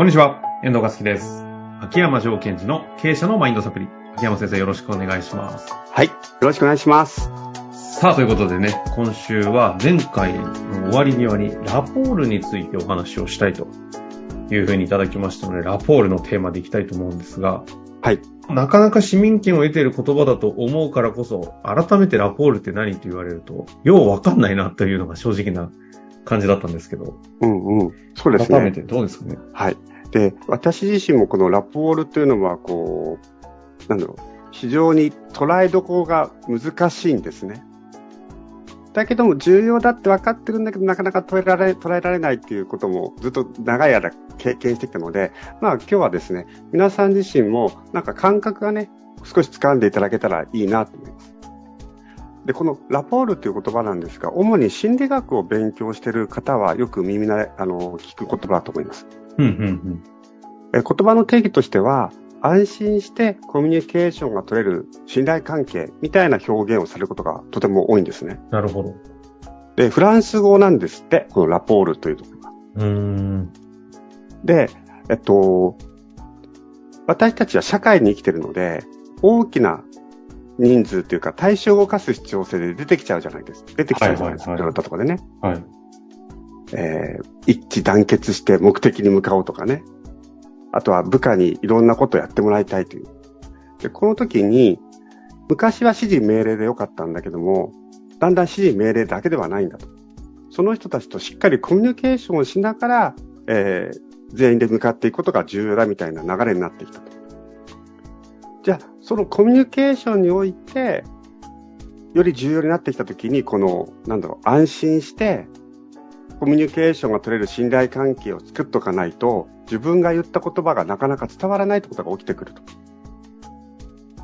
こんにちは、遠藤和樹です。秋山条件時の経営者のマインドサプリ。秋山先生よろしくお願いします。はい。よろしくお願いします。さあ、ということでね、今週は前回の終わり際にラポールについてお話をしたいというふうにいただきましたので、ラポールのテーマでいきたいと思うんですが、はい。なかなか市民権を得ている言葉だと思うからこそ、改めてラポールって何と言われると、ようわかんないなというのが正直な感じだったんですけど、うんうん。そうですね。改めてどうですかね？はい。で、私自身もこのラポールというのは、こう、なんだろう、非常に捉えどころが難しいんですね。だけども重要だって分かってるんだけど、なかなか捉えられ、捉えられないっていうこともずっと長い間経験してきたので、まあ今日はですね、皆さん自身もなんか感覚がね、少し掴んでいただけたらいいなと思います。で、このラポールという言葉なんですが、主に心理学を勉強している方はよく耳な、あの、聞く言葉だと思います。うん、うん、え言葉の定義としては、安心してコミュニケーションが取れる信頼関係みたいな表現をされることがとても多いんですね。なるほど。で、フランス語なんですって、このラポールというところが。うーん。で、えっと、私たちは社会に生きてるので、大きな人数というか対象を動かす必要性で出てきちゃうじゃないですか。出てきちゃうじゃないですか。はいいはいはいろんなところでね。はい。えー一致団結して目的に向かおうとかね。あとは部下にいろんなことをやってもらいたいという。で、この時に、昔は指示命令でよかったんだけども、だんだん指示命令だけではないんだと。その人たちとしっかりコミュニケーションをしながら、えー全員で向かっていくことが重要だみたいな流れになってきたと。じゃあ、そのコミュニケーションにおいて、より重要になってきたときに、この、なんだろう、安心して、コミュニケーションが取れる信頼関係を作っとかないと、自分が言った言葉がなかなか伝わらないってことが起きてくると。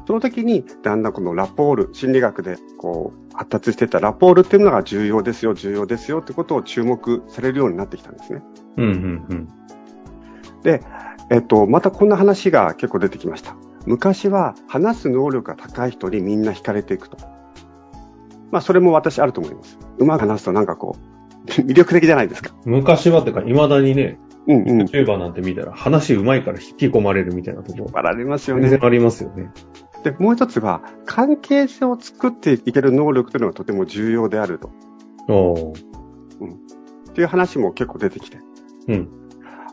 その時に、だんだんこのラポール、心理学でこう、発達してたラポールっていうのが重要ですよ、重要ですよってことを注目されるようになってきたんですね。うん、うん、うん。で、えっと、またこんな話が結構出てきました。昔は話す能力が高い人にみんな惹かれていくと。まあ、それも私あると思います。うまく話すとなんかこう、魅力的じゃないですか。昔はってか、未だにね、うんうん。YouTuber なんて見たら話うまいから引き込まれるみたいなところ。あられますよね。全然ありますよね。で、もう一つは、関係性を作っていける能力というのがとても重要であると。おー。っていう話も結構出てきて。うん。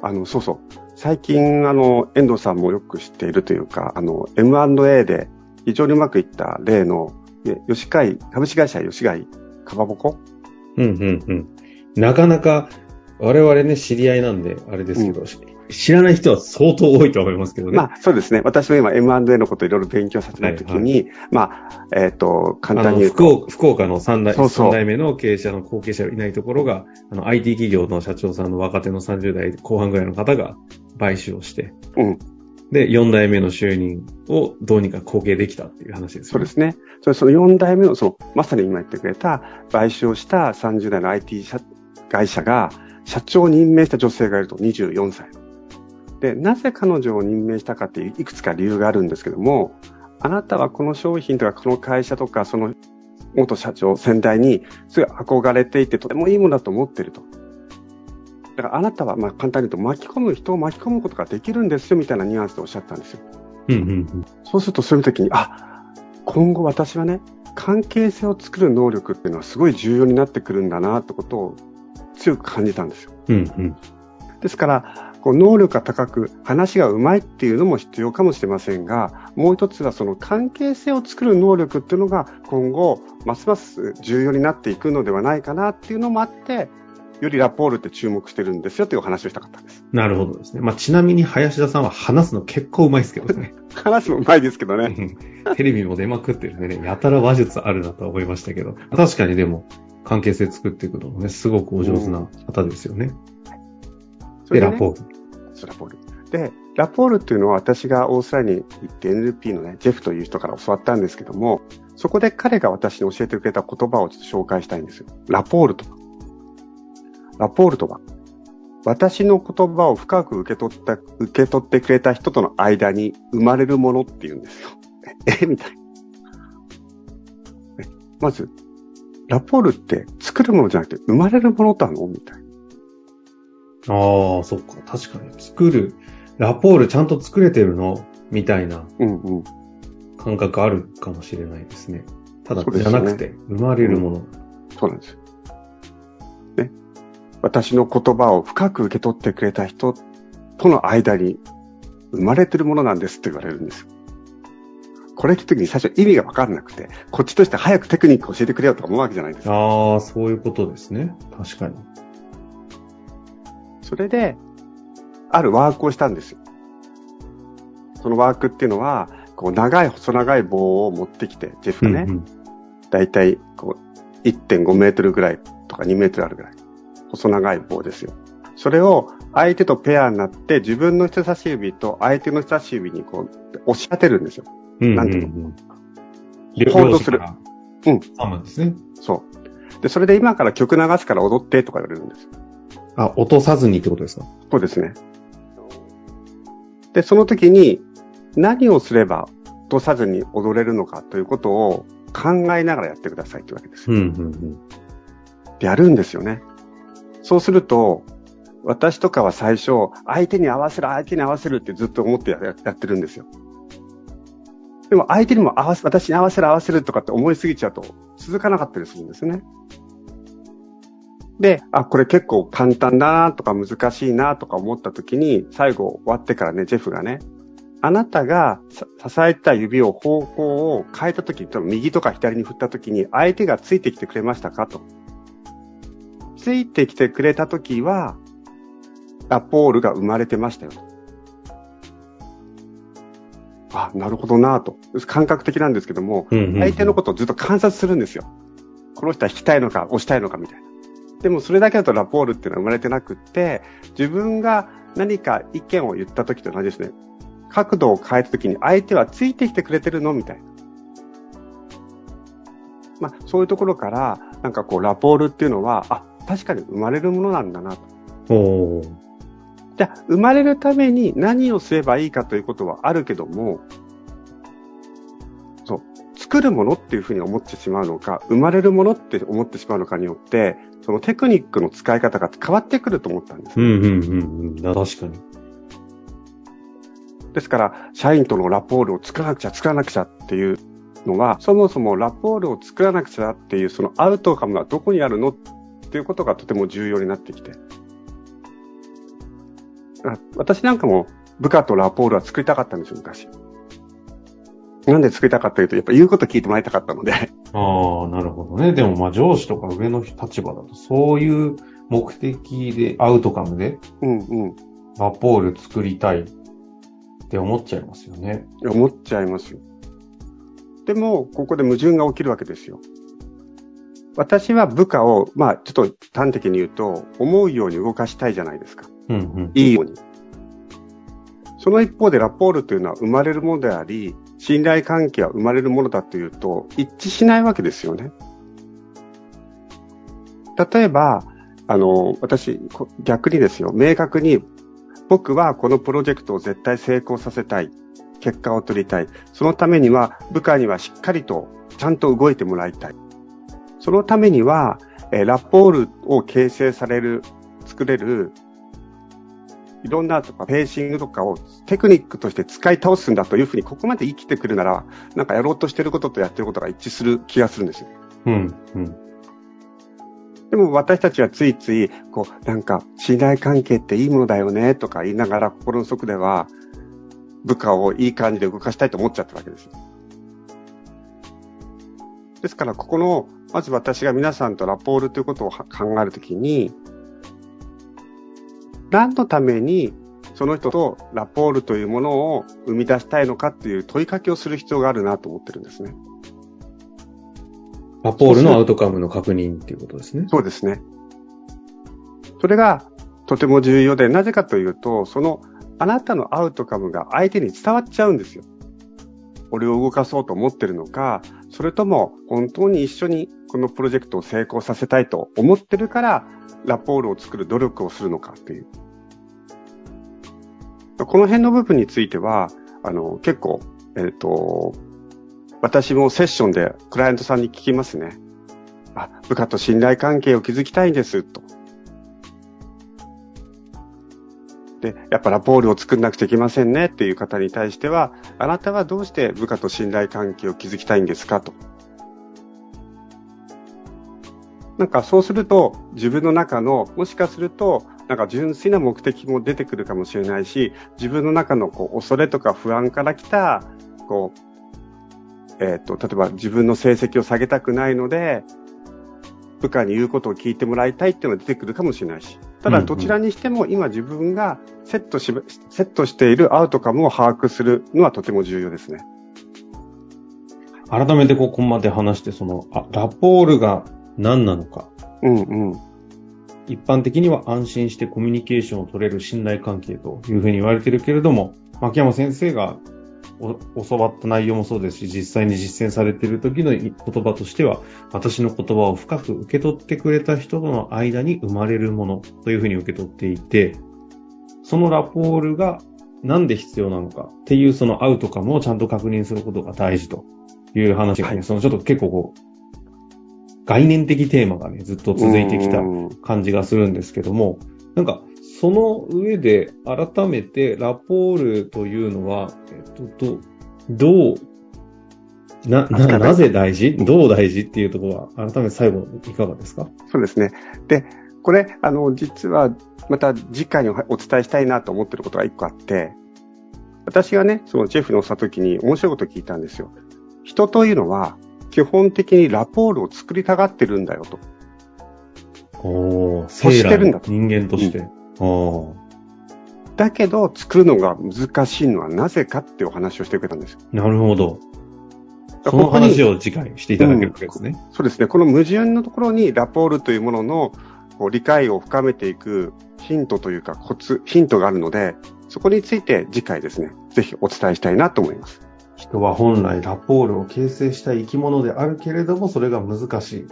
あの、そうそう。最近、あの、遠藤さんもよく知っているというか、あの、M&A で非常にうまくいった例の、ね吉貝、株式会社吉貝かまぼこ？うん、うん、うん。なかなか、我々ね、知り合いなんで、あれですけど、し知らない人は相当多いと思いますけどね。まあ、そうですね。私も今 M&A のことをいろいろ勉強させてるときに、まあ、えっ、と、簡単に言うと、福岡福岡の三代そうそう三代目の経営者の後継者がいないところが、あの IT 企業の社長さんの若手の30代後半ぐらいの方が買収をして、うん。で、4代目の就任をどうにか後継できたっていう話ですよね。そうですね。それその4代目の、その、まさに今言ってくれた、買収をした30代の IT 社会社が、社長を任命した女性がいると、24歳。で、なぜ彼女を任命したかっていう、いくつか理由があるんですけども、あなたはこの商品とか、この会社とか、その、元社長、先代に、すごい憧れていて、とてもいいものだと思ってると。だからあなたは、まあ簡単に言うと、巻き込む人を巻き込むことができるんですよ、みたいなニュアンスでおっしゃったんですよ。うんうんうん。そうするとそういう時に、あ、今後私はね、関係性を作る能力っていうのはすごい重要になってくるんだなってことを強く感じたんですよ。うんうん。ですから、こう能力が高く話が上手いっていうのも必要かもしれませんが、もう一つはその関係性を作る能力っていうのが今後ますます重要になっていくのではないかなっていうのもあって、よりラポールって注目してるんですよというお話をしたかったんです。なるほどですね。まあ、ちなみに林田さんは話すの結構うまいですけどね。話も上手いですけどね。うんテレビも出まくってるんでね、やたら話術あるなとは思いましたけど、確かにでも、関係性作っていくのもね、すごくお上手な方ですよね。で、それねラポール。そうラポール。で、ラポールっていうのは私がオーストラリアに行って NLP のね、ジェフという人から教わったんですけども、そこで彼が私に教えてくれた言葉をちょっと紹介したいんですよ。ラポールとは。ラポールとは、私の言葉を深く受け取った、受け取ってくれた人との間に生まれるものって言うんですよ。え、みたいな。えまず、ラポールって作るものじゃなくて生まれるものなの？みたいな。ああ、そっか。確かに。作る、ラポールちゃんと作れてるの？みたいなうんうん。感覚あるかもしれないですね。ただ、そうですねじゃなくて、生まれるもの。そうなんですよ。ね。私の言葉を深く受け取ってくれた人との間に生まれてるものなんですって言われるんですよ。これ聞くときに最初意味がわかんなくて、こっちとして早くテクニック教えてくれよとか思うわけじゃないですか。ああ、そういうことですね。確かに。それで、あるワークをしたんですよ。そのワークっていうのは、こう長い細長い棒を持ってきて、ジェフがね、うんうんだいたいこう1.5メートルぐらいとか2メートルあるぐらい。細長い棒ですよ。それを相手とペアになって自分の人差し指と相手の人差し指にこう押し当てるんですよ。うんなんていうの？ホールドする。うん。サムですね。そう。で、それで今から曲流すから踊ってとか言われるんですよ。あ、落とさずにってことですか？そうですね。で、その時に何をすれば落とさずに踊れるのかということを考えながらやってくださいってわけですよ。うん、うん、うん。でやるんですよね。そうすると、私とかは最初、相手に合わせる、相手に合わせるってずっと思ってやってるんですよ。でも相手にも合わせ、私に合わせる合わせるとかって思いすぎちゃうと続かなかったりするんですね。で、あ、これ結構簡単だなとか難しいなとか思った時に、最後終わってからね、ジェフがね、あなたが支えた指を方向を変えた時、右とか左に振った時に、相手がついてきてくれましたかと。ついてきてくれた時は、ラポールが生まれてましたよと。あ、なるほどなと。感覚的なんですけども、うんうんうん相手のことをずっと観察するんですよ。この人は引きたいのか、押したいのかみたいな。でもそれだけだとラポールっていうのは生まれてなくって、自分が何か意見を言った時と同じですね。角度を変えた時に相手はついてきてくれてるのみたいな。まあ、そういうところから、なんかこう、ラポールっていうのは、あ、確かに生まれるものなんだなと。じゃあ、生まれるために何をすればいいかということはあるけども、そう、作るものっていうふうに思ってしまうのか、生まれるものって思ってしまうのかによって、そのテクニックの使い方が変わってくると思ったんです。うん、うん、うん、うん。あ確かに。ですから、社員とのラポールを作らなくちゃ、作らなくちゃっていうのは、そもそもラポールを作らなくちゃっていう、そのアウトカムがどこにあるのっていうことがとても重要になってきて。あ私なんかも部下とラポールは作りたかったんですよ、昔。なんで作りたかったかというと、やっぱ言うこと聞いてもらいたかったので、ああ、なるほどね。でも、まあ、上司とか上の立場だと、そういう目的で、アウトカムで、うんうん。ラポール作りたいって思っちゃいますよね。思っちゃいますよ。でも、ここで矛盾が起きるわけですよ。私は部下を、まあ、ちょっと端的に言うと、思うように動かしたいじゃないですか。うん、うん。いいように。その一方でラポールというのは生まれるものであり、信頼関係は生まれるものだというと、一致しないわけですよね。例えば、あの、私、こ逆にですよ、明確に、僕はこのプロジェクトを絶対成功させたい。結果を取りたい。そのためには、部下にはしっかりと、ちゃんと動いてもらいたい。そのためには、えーラポールを形成される、作れる、いろんなとか、ペーシングとかをテクニックとして使い倒すんだというふうに、ここまで生きてくるなら、なんかやろうとしてることとやってることが一致する気がするんですよ。うん、うん。でも私たちはついつい、こう、なんか、信頼関係っていいものだよね、とか言いながら、心の底では、部下をいい感じで動かしたいと思っちゃったわけですよ。ですから、ここの、まず私が皆さんとラポールということをは考えるときに、何のためにその人とラポールというものを生み出したいのかっていう問いかけをする必要があるなと思ってるんですね。ラポールのアウトカムの確認っていうことですね。そうですね。それがとても重要で、なぜかというと、そのあなたのアウトカムが相手に伝わっちゃうんですよ。俺を動かそうと思ってるのか、それとも本当に一緒にこのプロジェクトを成功させたいと思ってるから、ラポールを作る努力をするのかっていう。この辺の部分については、あの、結構、えっ、と、私もセッションでクライアントさんに聞きますね。あ、部下と信頼関係を築きたいんです、と。で、やっぱラポールを作んなくちゃいけませんねっていう方に対しては、あなたはどうして部下と信頼関係を築きたいんですかと。なんかそうすると、自分の中の、もしかすると、なんか純粋な目的も出てくるかもしれないし、自分の中のこう恐れとか不安から来た、こう、えっ、と、例えば自分の成績を下げたくないので、部下に言うことを聞いてもらいたいっていうのが出てくるかもしれないし。ただ、どちらにしても今自分がセットし、セットしているアウトカムを把握するのはとても重要ですね。改めてここまで話して、その、あ、ラポールが何なのか。うんうん。一般的には安心してコミュニケーションを取れる信頼関係というふうに言われているけれども、牧山先生が教わった内容もそうですし、実際に実践されている時の言葉としては、私の言葉を深く受け取ってくれた人との間に生まれるものというふうに受け取っていて、そのラポールがなんで必要なのかっていうそのアウトカムをちゃんと確認することが大事という話がね、はい、そのちょっと結構こう、概念的テーマがね、ずっと続いてきた感じがするんですけども、なんか、その上で改めてラポールというのは、えっと、どう、な、な、なぜ大事？どう大事っていうところは、改めて最後いかがですか？そうですね。で、これ、あの、実は、また次回にお伝えしたいなと思ってることが一個あって、私がね、そのジェフに押した時に面白いこと聞いたんですよ。人というのは、基本的にラポールを作りたがってるんだよと。おー、そしてるんだと。人間として。うんだけど、作るのが難しいのはなぜかっていうお話をしてくれたんですよ。なるほど。その話を次回していただけるわけですね、うん、そうですね。この矛盾のところにラポールというもののこう理解を深めていくヒントというかコツ、ヒントがあるので、そこについて次回ですね、ぜひお伝えしたいなと思います。人は本来ラポールを形成したい生き物であるけれども、それが難しい。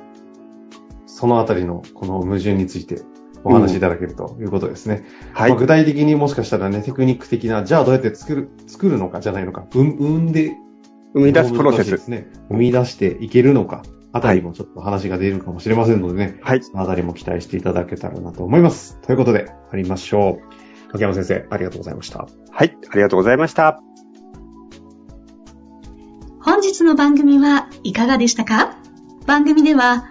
そのあたりのこの矛盾についてお話しいただけるということですね。うん、はい、まあ、具体的にもしかしたらね、テクニック的な、じゃあどうやって作る、作るのかじゃないのか、生んで、生み出すプロセスですね。生み出していけるのか、あたりもちょっと話が出るかもしれませんのでね。はい。そのあたりも期待していただけたらなと思います。ということで、ありましょう。柿山先生、ありがとうございました。はい、ありがとうございました。本日の番組はいかがでしたか？番組では、